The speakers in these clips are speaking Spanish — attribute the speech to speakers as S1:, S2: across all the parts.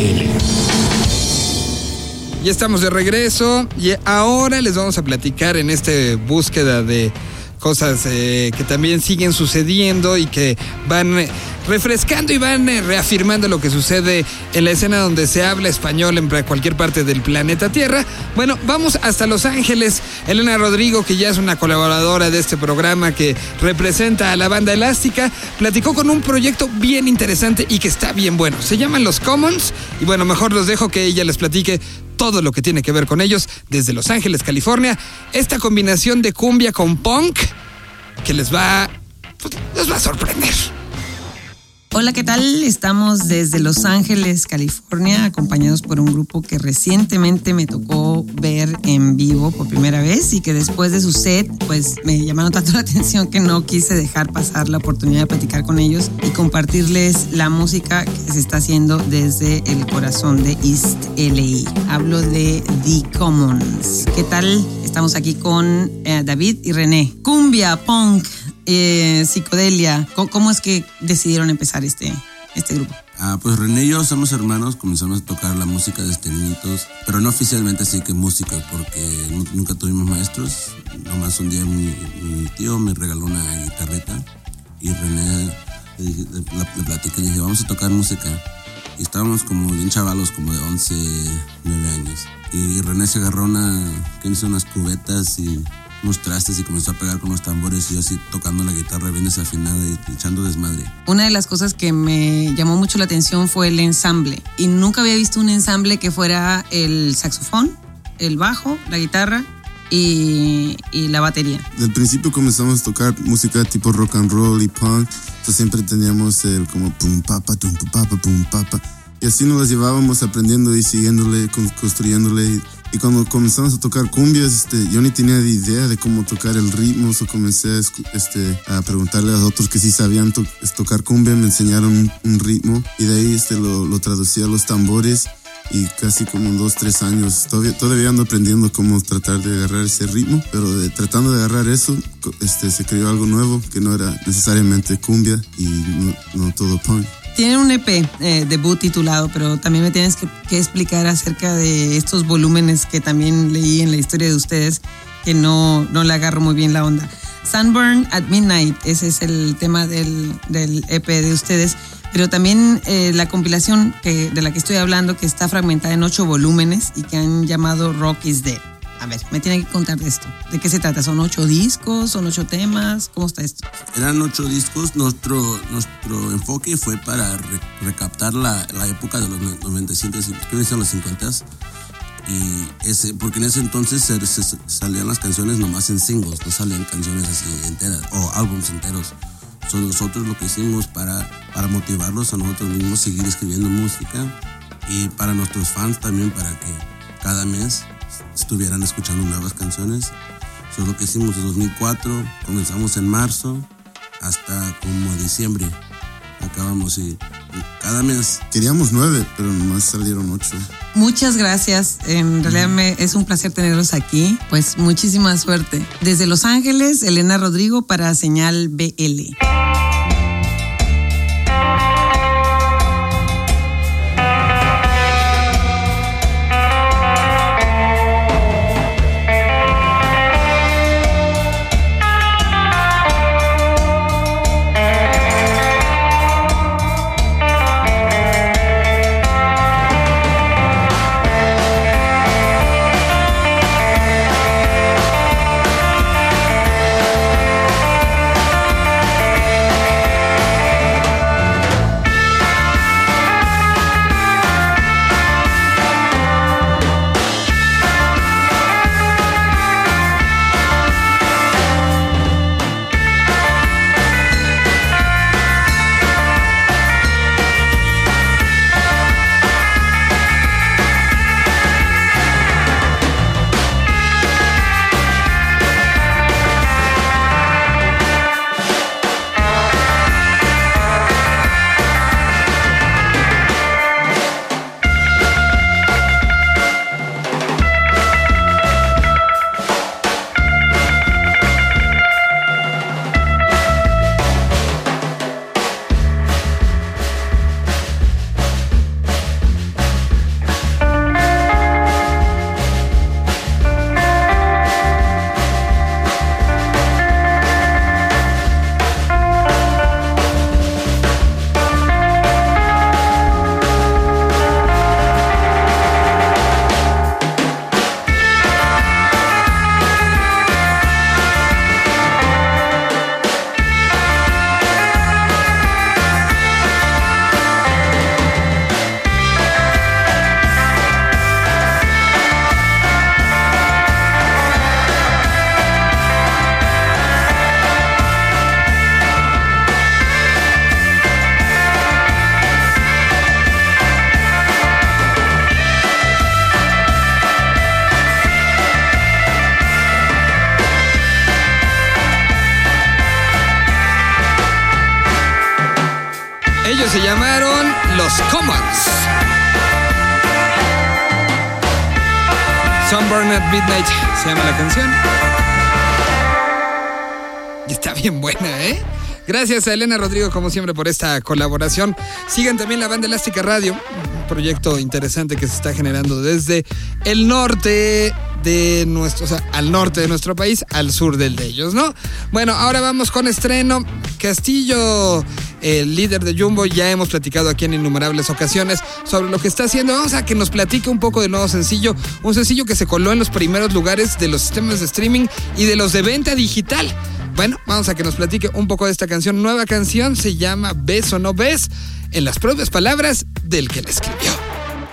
S1: BL.
S2: Ya estamos de regreso y ahora les vamos a platicar en esta búsqueda de cosas eh, que también siguen sucediendo y que van refrescando y van eh, reafirmando lo que sucede en la escena donde se habla español en cualquier parte del planeta Tierra. Bueno, vamos hasta Los Ángeles. Elena Rodrigo, que ya es una colaboradora de este programa que representa a la banda elástica, platicó con un proyecto bien interesante y que está bien bueno. Se llaman Los Commons y bueno, mejor los dejo que ella les platique todo lo que tiene que ver con ellos desde Los Ángeles, California. Esta combinación de cumbia con punk que les va, pues, les va a sorprender.
S3: Hola, ¿qué tal? Estamos desde Los Ángeles, California, acompañados por un grupo que recientemente me tocó ver en vivo por primera vez y que después de su set, pues me llamaron tanto la atención que no quise dejar pasar la oportunidad de platicar con ellos y compartirles la música que se está haciendo desde el corazón de East LA. Hablo de The Commons. ¿Qué tal? Estamos aquí con eh, David y René. Cumbia, punk, eh, psicodelia. ¿Cómo, es que decidieron empezar este, este grupo?
S4: Ah, pues René y yo somos hermanos, comenzamos a tocar la música desde niñitos, pero no oficialmente así que música, porque nunca tuvimos maestros. Nomás un día mi, tío me regaló una guitarrita y René le, platicé y dije, vamos a tocar música. Y estábamos como bien chavalos, como de 11, 9 años. Y René se agarró una, unas cubetas y unos trastes y comenzó a pegar con los tambores y yo así tocando la guitarra bien desafinada y echando desmadre.
S3: Una de las cosas que me llamó mucho la atención fue el ensamble y nunca había visto un ensamble que fuera el saxofón, el bajo, la guitarra y, y, la batería.
S5: Del principio comenzamos a tocar música tipo rock and roll y punk, entonces siempre teníamos el como pum papa, tum papa, pum papa. Y así nos las llevábamos aprendiendo y siguiéndole, construyéndole. Y cuando comenzamos a tocar cumbias, este, yo ni tenía idea de cómo tocar el ritmo, o comencé a, este, a preguntarle a otros que sí sabían tocar cumbia, me enseñaron un, ritmo y de ahí este, lo, lo traducí a los tambores y casi como dos, tres años. Todavía, todavía ando aprendiendo cómo tratar de agarrar ese ritmo, pero tratando de agarrar eso, este, se creó algo nuevo que no era necesariamente cumbia y no, no todo punk.
S3: Tienen un EP eh, debut titulado, pero también me tienes que, explicar acerca de estos volúmenes que también leí en la historia de ustedes, que no, no le agarro muy bien la onda. Sunburn at Midnight, ese es el tema del, del EP de ustedes, pero también eh, la compilación que, de la que estoy hablando, que está fragmentada en ocho volúmenes y que han llamado Rock is Dead. A ver, me tiene que contar de esto. ¿De qué se trata? ¿Son ocho discos? ¿Son ocho temas? ¿Cómo está esto?
S4: Eran ocho discos. Nuestro, nuestro enfoque fue para recaptar la, la, época de los 97, que son los 50 y ese, porque en ese entonces salían las canciones nomás en singles, no salían canciones así enteras o álbumes enteros. Son nosotros lo que hicimos para, para motivarlos a nosotros mismos seguir escribiendo música y para nuestros fans también para que cada mes estuvieran escuchando nuevas canciones. Eso es lo que hicimos en 2004, comenzamos en marzo hasta como diciembre. Acabamos y cada mes.
S5: Queríamos nueve, pero nomás salieron ocho.
S3: Muchas gracias. En realidad me, es un placer tenerlos aquí. Pues muchísima suerte. Desde Los Ángeles, Elena Rodrigo para Señal BL.
S2: Sunburn at Midnight se llama la canción. Y está bien buena, ¿eh? Gracias a Elena Rodrigo, como siempre, por esta colaboración. Sigan también la banda Elástica Radio, un proyecto interesante que se está generando desde el norte de nuestro, o sea, al norte de nuestro país, al sur del de ellos, ¿no? Bueno, ahora vamos con estreno. Castillo, el líder de Jumbo, ya hemos platicado aquí en innumerables ocasiones sobre lo que está haciendo. Vamos a que nos platique un poco del nuevo sencillo, un sencillo que se coló en los primeros lugares de los sistemas de streaming y de los de venta digital. Bueno, vamos a que nos platique un poco de esta canción. Nueva canción se llama Ves o no ves, en las propias palabras del que la escribió.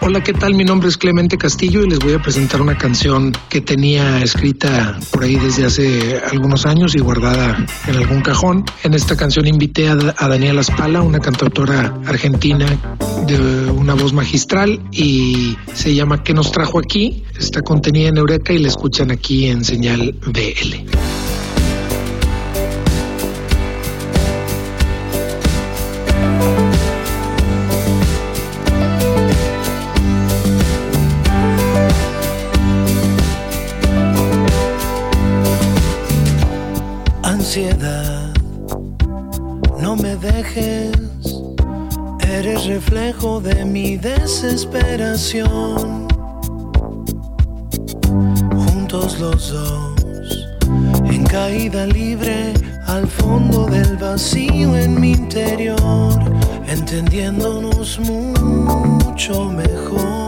S1: Hola, ¿qué tal? Mi nombre es Clemente Castillo y les voy a presentar una canción que tenía escrita por ahí desde hace algunos años y guardada en algún cajón. En esta canción invité a, Daniela Spala, una cantautora argentina de una voz magistral y se llama ¿Qué nos trajo aquí? Está contenida en Eureka y la escuchan aquí en señal BL.
S6: Ansiedad. No me dejes, eres reflejo de mi desesperación. Juntos los dos, en caída libre, al fondo del vacío en mi interior, entendiéndonos mucho mejor.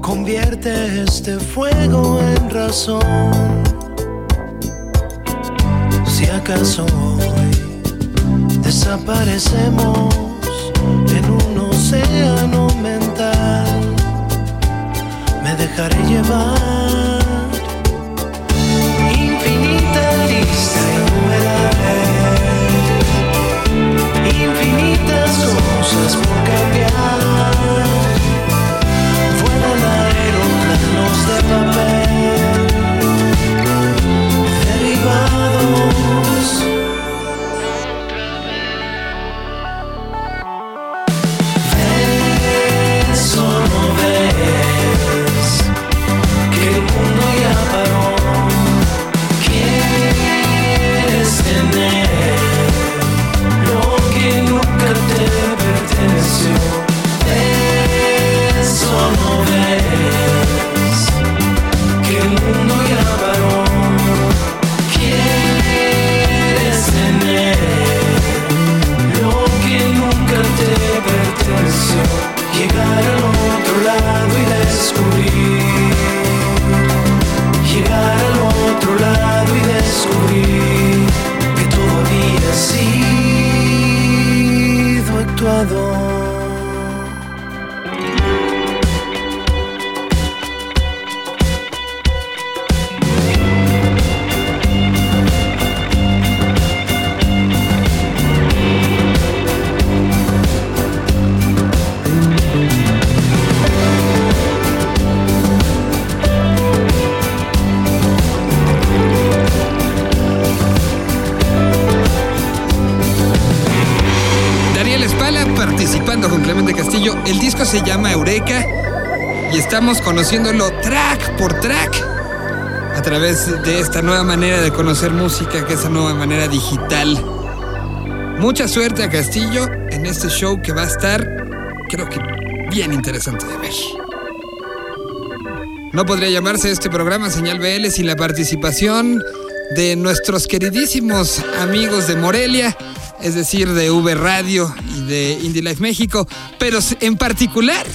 S6: convierte este fuego en razón. Si acaso hoy desaparecemos en un océano mental, me dejaré llevar. Infinita lista infinitas cosas por cambiar. Aeroplanos de
S2: estamos conociéndolo track por track a través de esta nueva manera de conocer música, que es esa nueva manera digital. Mucha suerte a Castillo en este show que va a estar, creo que, bien interesante de ver. No podría llamarse este programa Señal BL sin la participación de nuestros queridísimos amigos de Morelia, es decir, de V Radio y de Indie Life México, pero en particular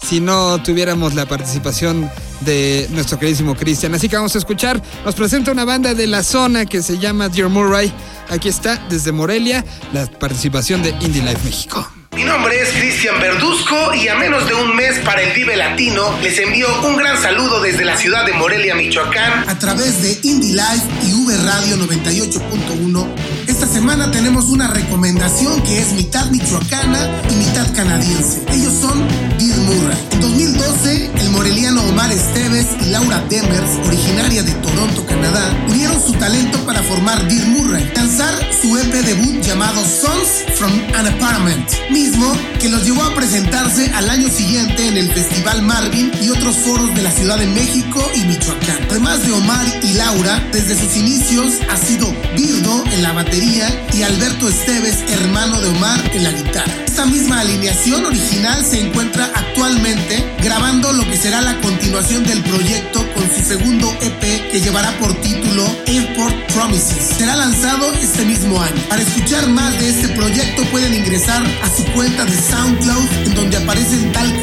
S2: si no tuviéramos la participación de nuestro queridísimo Cristian. Así que vamos a escuchar, nos presenta una banda de la zona que se llama Dear Murray. Aquí está, desde Morelia, la participación de Indie Life México.
S7: Mi nombre es Cristian Verduzco y a menos de un mes para el Vive Latino les envío un gran saludo desde la ciudad de Morelia, Michoacán.
S8: A través de Indie Life y V Radio 98.1, esta semana tenemos una recomendación que es mitad michoacana y mitad canadiense. Ellos son Laura Demers, originaria de Toronto, Canadá, unieron su talento para formar Dear Murray, lanzar su EP debut llamado Sons from an Apartment, mismo que los llevó a presentarse al año siguiente en el Festival Marvin y otros foros de la Ciudad de México y Michoacán. Además de Omar y Laura, desde sus inicios ha sido Birdo en la batería y Alberto Esteves, hermano de Omar, en la guitarra. Esta misma alineación original se encuentra actualmente grabando lo que será la continuación del proyecto con su segundo EP que llevará por título Airport Promises. Será lanzado este mismo año. Para escuchar más de este proyecto pueden ingresar a su cuenta de SoundCloud en donde aparecen tal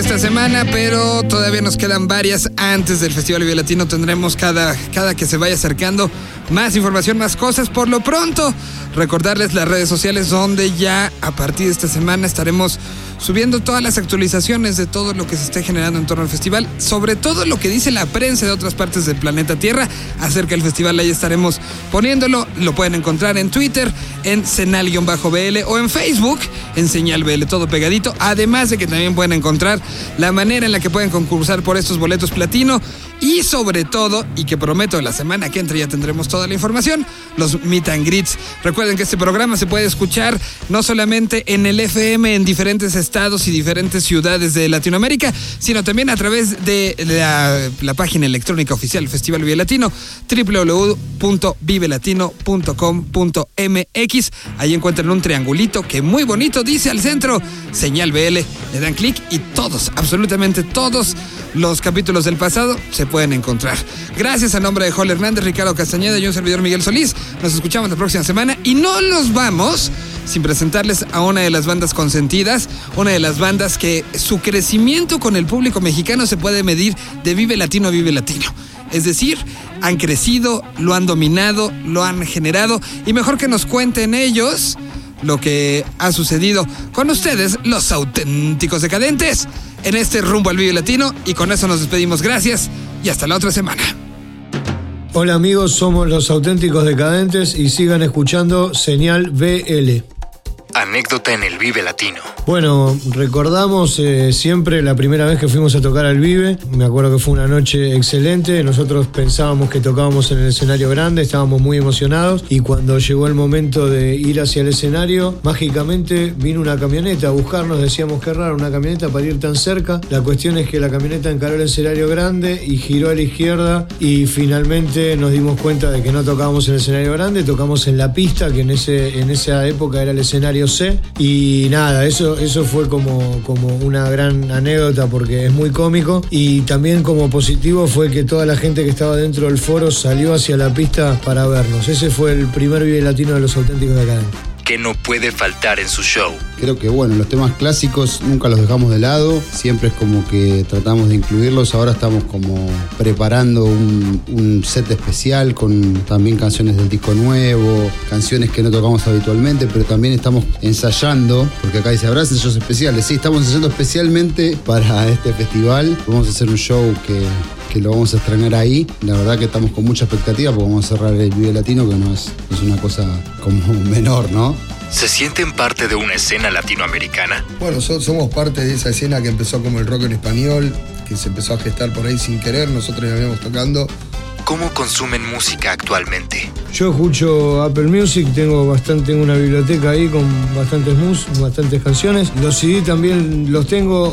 S8: esta
S2: semana, pero todavía nos quedan varias antes del Festival Vive Latino. Tendremos cada, cada que se vaya acercando más información, más cosas. Por lo pronto, recordarles las redes sociales donde ya a partir de esta semana estaremos subiendo todas las actualizaciones de todo lo que se esté generando en torno al festival, sobre todo lo que dice la prensa de otras partes del planeta Tierra acerca del festival. Ahí estaremos poniéndolo. Lo pueden encontrar en Twitter, en Senal-BL o en Facebook, en Señal BL, todo pegadito. Además de que también pueden encontrar la manera en la que pueden concursar por estos boletos platino. Y sobre todo, y que prometo la semana que entra ya tendremos toda la información, los meet and greets. Recuerden que este programa se puede escuchar no solamente en el FM en diferentes estados y diferentes ciudades de Latinoamérica, sino también a través de la, la página electrónica oficial del Festival Vive Latino, www.vivelatino.com.mx. Ahí encuentran un triangulito que muy bonito dice al centro, señal BL. Le dan clic y todos, absolutamente todos los capítulos del pasado se pueden encontrar. Gracias a nombre de Joel Hernández, Ricardo Castañeda y un servidor Miguel Solís. Nos escuchamos la próxima semana y no nos vamos sin presentarles a una de las bandas consentidas, una de las bandas que su crecimiento con el público mexicano se puede medir de Vive Latino a Vive Latino. Es decir, han crecido, lo han dominado, lo han generado y mejor que nos cuenten ellos lo que ha sucedido con ustedes, los auténticos decadentes, en este rumbo al Vive Latino y con eso nos despedimos. Gracias y hasta la otra semana.
S9: Hola amigos, somos los auténticos decadentes y sigan escuchando Señal BL.
S10: Anécdota en el Vive Latino.
S9: Bueno, recordamos eh, siempre la primera vez que fuimos a tocar al Vive. Me acuerdo que fue una noche excelente. Nosotros pensábamos que tocábamos en el escenario grande, estábamos muy emocionados. Y cuando llegó el momento de ir hacia el escenario, mágicamente vino una camioneta a buscarnos. Decíamos que raro, una camioneta para ir tan cerca. La cuestión es que la camioneta encaró el escenario grande y giró a la izquierda. Y finalmente nos dimos cuenta de que no tocábamos en el escenario grande, tocamos en la pista, que en, ese, en esa época era el escenario C. Y nada, eso, eso fue como, como una gran anécdota porque es muy cómico. Y también como positivo fue que toda la gente que estaba dentro del foro salió hacia la pista para vernos. Ese fue el primer Vive Latino de los auténticos de acá.
S10: Que no puede faltar en su show.
S11: Creo que bueno, los temas clásicos nunca los dejamos de lado, siempre es como que tratamos de incluirlos, ahora estamos como preparando un, un set especial con también canciones del disco nuevo, canciones que no tocamos habitualmente, pero también estamos ensayando, porque acá dice, habrá ensayos especiales, sí, estamos ensayando especialmente para este festival, vamos a hacer un show que que lo vamos a estrenar ahí. La verdad que estamos con mucha expectativa porque vamos a cerrar el Vive Latino, que no es, es una cosa como menor, ¿no?
S10: ¿Se sienten parte de una escena latinoamericana?
S12: Bueno, so- somos parte de esa escena que empezó como el rock en español, que se empezó a gestar por ahí sin querer, nosotros ya veníamos tocando.
S10: ¿Cómo consumen música actualmente?
S9: Yo escucho Apple Music, tengo bastante tengo una biblioteca ahí con bastantes mus, bastantes canciones. Los CD también los tengo,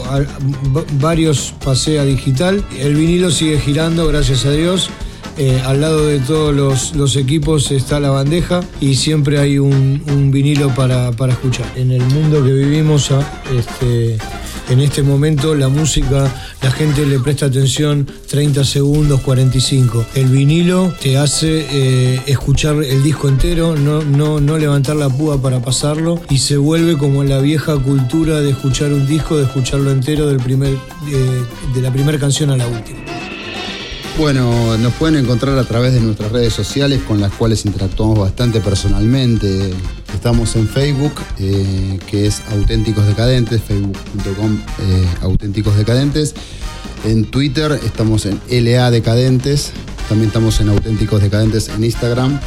S9: varios pasé a digital. El vinilo sigue girando, gracias a Dios. Eh, al lado de todos los, equipos está la bandeja y siempre hay un, vinilo para, para escuchar. En el mundo que vivimos, a- este, en este momento la música, la gente le presta atención 30 segundos, 45. El vinilo te hace eh, escuchar el disco entero, no, no, no levantar la púa para pasarlo y se vuelve como la vieja cultura de escuchar un disco, de escucharlo entero del primer, eh, de la primera canción a la última.
S11: Bueno, nos pueden encontrar a través de nuestras redes sociales con las cuales interactuamos bastante personalmente. Estamos en Facebook, eh, que es Auténticos Decadentes, facebook.com eh, Auténticos Decadentes. En Twitter estamos en LA Decadentes, también estamos en Auténticos Decadentes en Instagram.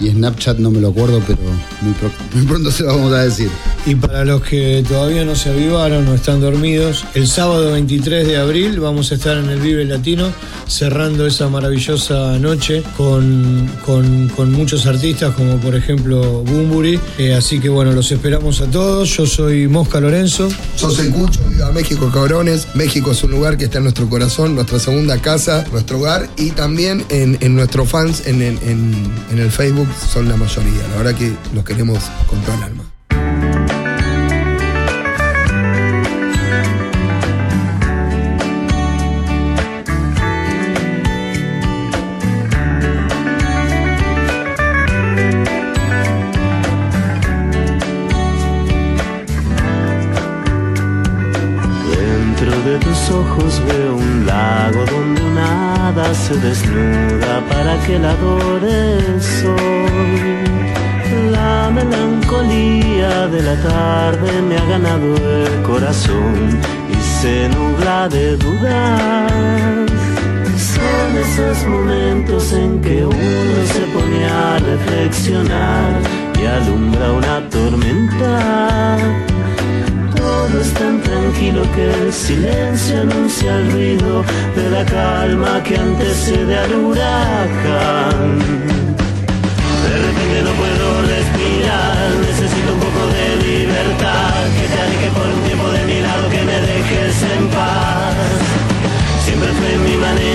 S11: Y Snapchat no me lo acuerdo, pero muy, pro- muy pronto se lo vamos a decir.
S9: Y para los que todavía no se avivaron o están dormidos, el sábado 23 de abril vamos a estar en el Vive Latino cerrando esa maravillosa noche con, con- con muchos artistas como por ejemplo Bumburi. Eh, así que bueno, los esperamos a todos. Yo soy Mosca Lorenzo.
S12: Yo soy Cucho, viva México, cabrones. México es un lugar que está en nuestro corazón, nuestra segunda casa, nuestro hogar y también en, en nuestros fans en en- en el Facebook son la mayoría. La verdad que los queremos con toda el alma.
S13: Se desnuda para que la adore el sol. La melancolía de la tarde me ha ganado el corazón y se nubla de dudas. Son esos momentos en que uno se pone a reflexionar y alumbra una tormenta. Es tan tranquilo que el silencio anuncia el ruido de la calma que antecede al huracán. De repente no puedo respirar, necesito un poco de libertad, que te aleje por un tiempo de mi lado, que me dejes en paz. Siempre fue mi manera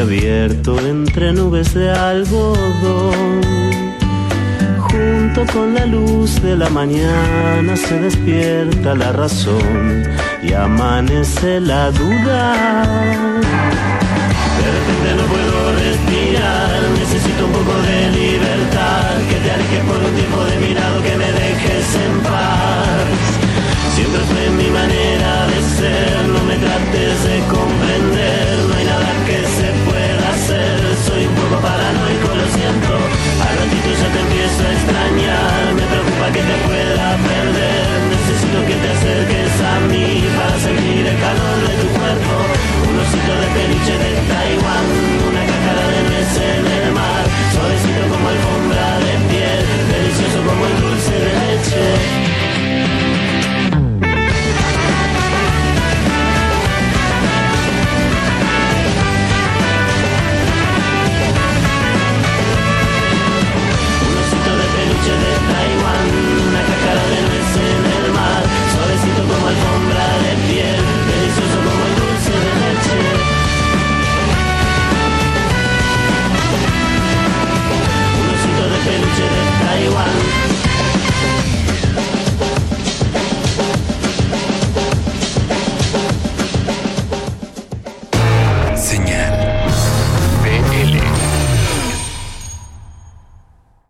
S13: abierto entre nubes de algodón. Junto con la luz de la mañana se despierta la razón y amanece la duda. De repente no puedo respirar, necesito un poco de libertad, que te alejes por un tiempo de mirado que me dejes en paz. Siempre fue mi manera de ser, no me trates de yo ya te empiezo a extrañar. Me preocupa que te pueda perder. Necesito que te acerques a mí Para sentir el calor de tu cuerpo. Un osito de peluche de Taiwán.